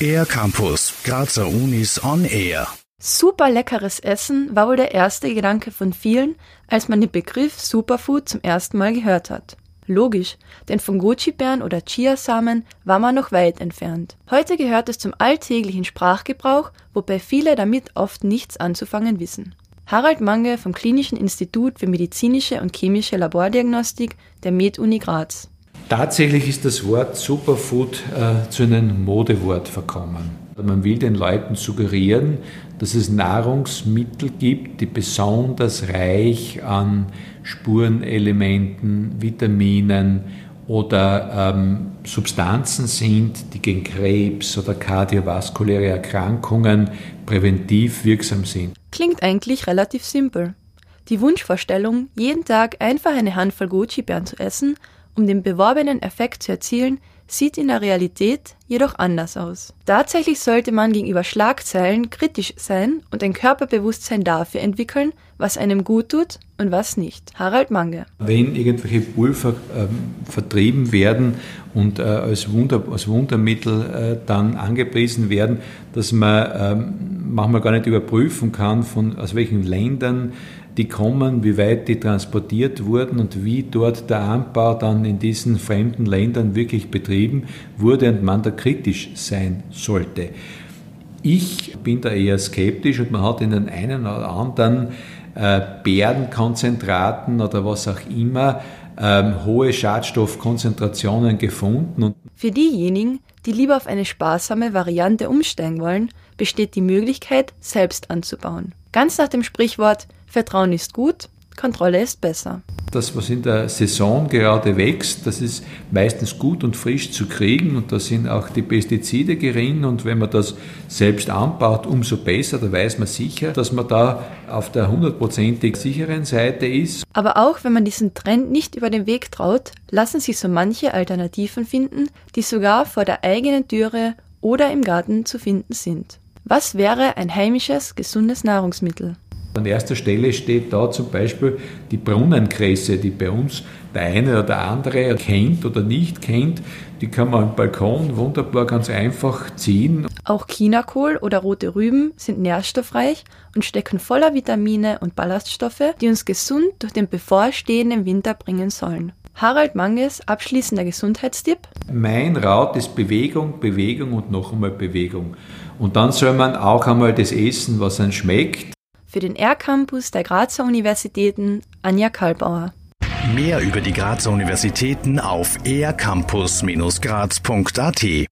Air Campus, Grazer Unis on Air. Super leckeres Essen war wohl der erste Gedanke von vielen, als man den Begriff Superfood zum ersten Mal gehört hat. Logisch, denn von Goji-Beeren oder Chiasamen war man noch weit entfernt. Heute gehört es zum alltäglichen Sprachgebrauch, wobei viele damit oft nichts anzufangen wissen. Harald Mange vom Klinischen Institut für medizinische und chemische Labordiagnostik der MedUni Graz. Tatsächlich ist das Wort Superfood äh, zu einem Modewort verkommen. Man will den Leuten suggerieren, dass es Nahrungsmittel gibt, die besonders reich an Spurenelementen, Vitaminen oder ähm, Substanzen sind, die gegen Krebs oder kardiovaskuläre Erkrankungen präventiv wirksam sind. Klingt eigentlich relativ simpel. Die Wunschvorstellung, jeden Tag einfach eine Handvoll Goji-Beeren zu essen, um den beworbenen Effekt zu erzielen, sieht in der Realität jedoch anders aus. Tatsächlich sollte man gegenüber Schlagzeilen kritisch sein und ein Körperbewusstsein dafür entwickeln, was einem gut tut und was nicht. Harald Mange. Wenn irgendwelche Pulver ähm, vertrieben werden und äh, als, Wunder, als Wundermittel äh, dann angepriesen werden, dass man ähm, manchmal gar nicht überprüfen kann, von, aus welchen Ländern die kommen, wie weit die transportiert wurden und wie dort der Anbau dann in diesen fremden Ländern wirklich betrieben wurde und man da kritisch sein sollte. Ich bin da eher skeptisch und man hat in den einen oder anderen äh, Bärenkonzentraten oder was auch immer ähm, hohe Schadstoffkonzentrationen gefunden. Und Für diejenigen, die lieber auf eine sparsame Variante umsteigen wollen, besteht die Möglichkeit, selbst anzubauen. Ganz nach dem Sprichwort Vertrauen ist gut, Kontrolle ist besser. Das, was in der Saison gerade wächst, das ist meistens gut und frisch zu kriegen und da sind auch die Pestizide gering und wenn man das selbst anbaut, umso besser, da weiß man sicher, dass man da auf der hundertprozentig sicheren Seite ist. Aber auch wenn man diesen Trend nicht über den Weg traut, lassen sich so manche Alternativen finden, die sogar vor der eigenen Türe oder im Garten zu finden sind. Was wäre ein heimisches, gesundes Nahrungsmittel? An erster Stelle steht da zum Beispiel die Brunnenkresse, die bei uns der eine oder der andere kennt oder nicht kennt. Die kann man am Balkon wunderbar ganz einfach ziehen. Auch Chinakohl oder rote Rüben sind nährstoffreich und stecken voller Vitamine und Ballaststoffe, die uns gesund durch den bevorstehenden Winter bringen sollen. Harald Manges abschließender Gesundheitstipp. Mein Rat ist Bewegung, Bewegung und noch einmal Bewegung. Und dann soll man auch einmal das essen, was einem schmeckt. Für den R-Campus der Grazer Universitäten Anja Kalbauer. Mehr über die Grazer Universitäten auf ercampus-graz.at